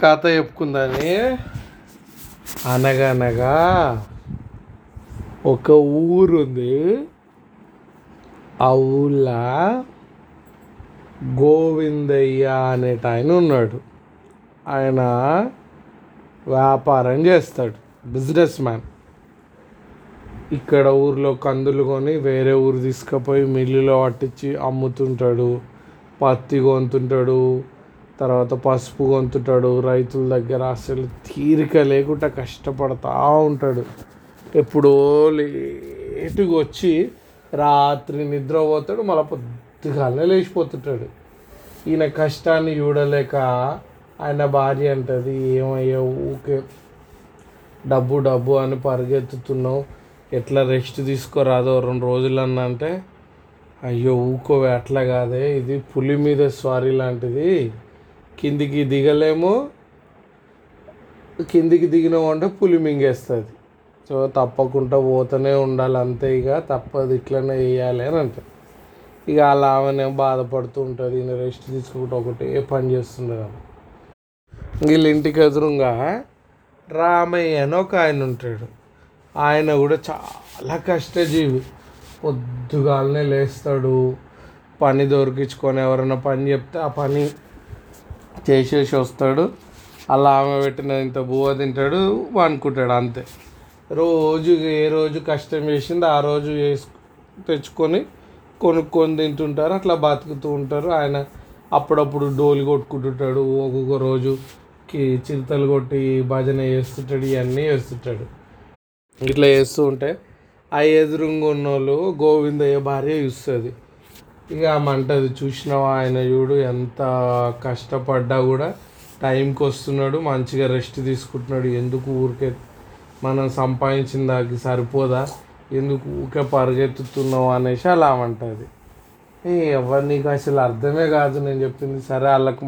కథ చెప్పుకుందని. అనగనగా ఒక ఊరుంది. ఆ ఊళ్ళో గోవిందయ్య అనేట ఆయన ఉన్నాడు. ఆయన వ్యాపారం చేస్తాడు బిజినెస్ మ్యాన్. ఇక్కడ ఊర్లో కందులు కొని వేరే ఊరు తీసుకుపోయి మిల్లులో పట్టించి అమ్ముతుంటాడు పత్తి కొంతుంటాడు తర్వాత పసుపు గొంతుతాడు రైతుల దగ్గర అసలు తీరిక లేకుండా కష్టపడతా ఉంటాడు. ఎప్పుడో లేటుగా వచ్చి రాత్రి నిద్రపోతాడు మళ్ళీ పొద్దుగానే లేచిపోతుంటాడు. ఈయన కష్టాన్ని చూడలేక ఆయన భార్య అంటది ఏమయ్యా ఊకే డబ్బు డబ్బు అని పరిగెత్తుతున్నావు ఎట్లా రెస్ట్ తీసుకోరాదో రెండు రోజులన్నా అంటే అయ్యో ఊకోవే అట్లా కాదే ఇది పులి మీద స్వారీ లాంటిది. కిందికి దిగలేము. కిందికి దిగినాము అంటే పులి మింగేస్తుంది. సో తప్పకుండా పోతూనే ఉండాలి అంతే ఇక తప్పదు ఇట్లనే వేయాలి అని అంటే ఇక అలా ఆమెనే బాధపడుతూ ఉంటుంది ఈయన రెస్ట్ తీసుకుంటూ ఒకటే పని చేస్తుండే వీళ్ళ ఇంటికి ఎదురుగా రామయ్య అని ఒక ఆయన ఉంటాడు. ఆయన కూడా చాలా కష్టజీవి. పొద్దుగాలనే లేస్తాడు. పని దొరికించుకొని ఎవరైనా పని చెప్తే ఆ పని చేసేసి వస్తాడు. అలా ఆమె పెట్టిన ఇంత బువ్వ తింటాడు వండుకుంటాడు అంతే. రోజు ఏ రోజు కష్టం చేసింది ఆ రోజు వేసు తెచ్చుకొని కొనుక్కొని తింటుంటారు అట్లా బతుకుతూ ఉంటారు. ఆయన అప్పుడప్పుడు డోలు కొట్టుకుంటుంటాడు ఒక్కొక్క రోజు చిరుతలు కొట్టి భజన చేస్తుంటాడు ఇవన్నీ చేస్తుంటాడు. ఇట్లా చేస్తూ ఉంటే ఆ ఎదురుంగా ఉన్న వాళ్ళు గోవిందయ్య భార్య చూస్తుంది. ఇక మంటది చూసినావా? ఆయన చూడు ఎంత కష్టపడ్డా కూడా టైంకి వస్తున్నాడు మంచిగా రెస్ట్ తీసుకుంటున్నాడు. ఎందుకు ఊరికే మనం సంపాదించిన దానికి సరిపోదా? ఎందుకు ఊరికే పరిగెత్తుతున్నావు అనేసి అలా అంటుంది ఎవరు నీకు అసలు అర్థమే కాదు నేను చెప్పింది. సరే వాళ్ళకు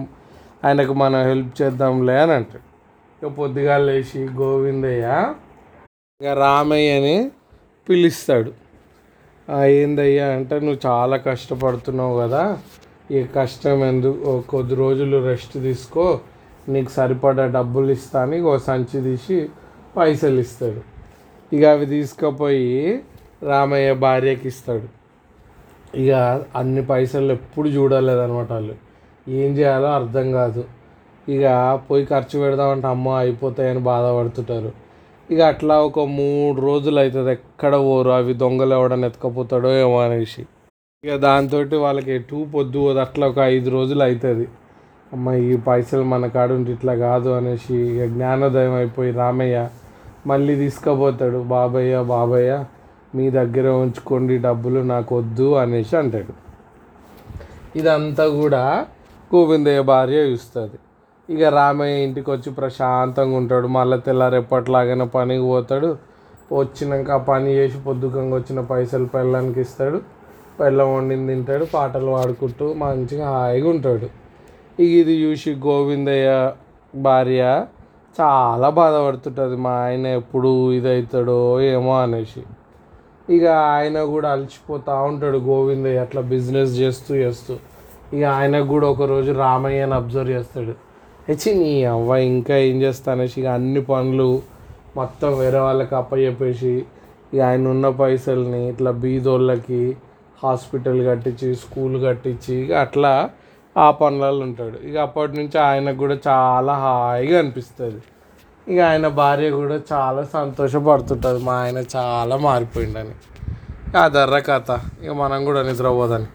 ఆయనకు మనం హెల్ప్ చేద్దాంలే అని అంటాడు. ఇక పొద్దుగా లేచి గోవిందయ్య ఇక రామయ్యని పిలుస్తాడు. ఏందయ్యా అంటే నువ్వు చాలా కష్టపడుతున్నావు కదా. ఈ కష్టం ఎందుకు కొద్ది రోజులు రెస్ట్ తీసుకో. నీకు సరిపడా డబ్బులు ఇస్తాను ఓ సంచి తీసి పైసలు ఇస్తాడు. ఇక అవి తీసుకుపోయి రామయ్య భార్యకి ఇస్తాడు. ఇక అన్ని పైసలు ఎప్పుడు చూడలేదనమాట వాళ్ళు. ఏం చేయాలో అర్థం కాదు. ఇక పోయి ఖర్చు పెడదామంటే అమ్మ అయిపోతాయని బాధపడుతుంటారు. ఇక అట్లా ఒక మూడు రోజులు అవుతుంది. ఎక్కడ పోరు? అవి దొంగలు ఎవడని ఎత్తుకపోతాడో ఏమో అనేసి ఇక దాంతో వాళ్ళకి ఎటు పొద్దు పోదు. అట్లా ఒక ఐదు రోజులు అవుతుంది. అమ్మ ఈ పైసలు మన కాడుంటే ఇట్లా కాదు అనేసి ఇక జ్ఞానోదయం అయిపోయి రామయ్య మళ్ళీ తీసుకుపోతాడు. బాబయ్య బాబయ్య మీ దగ్గర ఉంచుకోండి డబ్బులు నాకు వద్దు అనేసి అంటాడు. ఇదంతా కూడా గోవిందయ్య భార్య చూస్తుంది. ఇక రామయ్య ఇంటికి వచ్చి ప్రశాంతంగా ఉంటాడు. మళ్ళీ తెల్లారెప్పట్లాగానే పనికి పోతాడు. వచ్చినాక ఆ పని చేసి పొద్దుకంగా వచ్చిన పైసలు పెళ్ళానికి ఇస్తాడు. పెళ్ళం వండింది తింటాడు. పాటలు పాడుకుంటూ మంచిగా హాయిగా ఉంటాడు. ఇక ఇది చూసి గోవిందయ్య భార్య చాలా బాధపడుతుంటుంది. మా ఆయన ఎప్పుడు ఇదవుతాడో ఏమో అనేసి. ఇక ఆయన కూడా అలసిపోతూ ఉంటాడు గోవిందయ్య అట్లా బిజినెస్ చేస్తూ చేస్తూ. ఇక ఆయనకు కూడా ఒకరోజు రామయ్యని అబ్జర్వ్ చేస్తాడు. హెచ్చి నీ అవ్వ ఇంకా ఏం చేస్తా అనేసి ఇక అన్ని పనులు మొత్తం వేరే వాళ్ళకి అప్పచెప్పేసి ఇక ఆయన ఉన్న పైసల్ని ఇట్లా బీదోళ్ళకి హాస్పిటల్ కట్టించి స్కూల్ కట్టించి ఇక అట్లా ఆ పనులలో ఉంటాడు. ఇక అప్పటి నుంచి ఆయనకు కూడా చాలా హాయిగా అనిపిస్తుంది. ఇక ఆయన భార్య కూడా చాలా సంతోషపడుతుంటుంది. మా ఆయన చాలా మారిపోయిండని. అదర్ర కథ. ఇక మనం కూడా నిద్రపోదని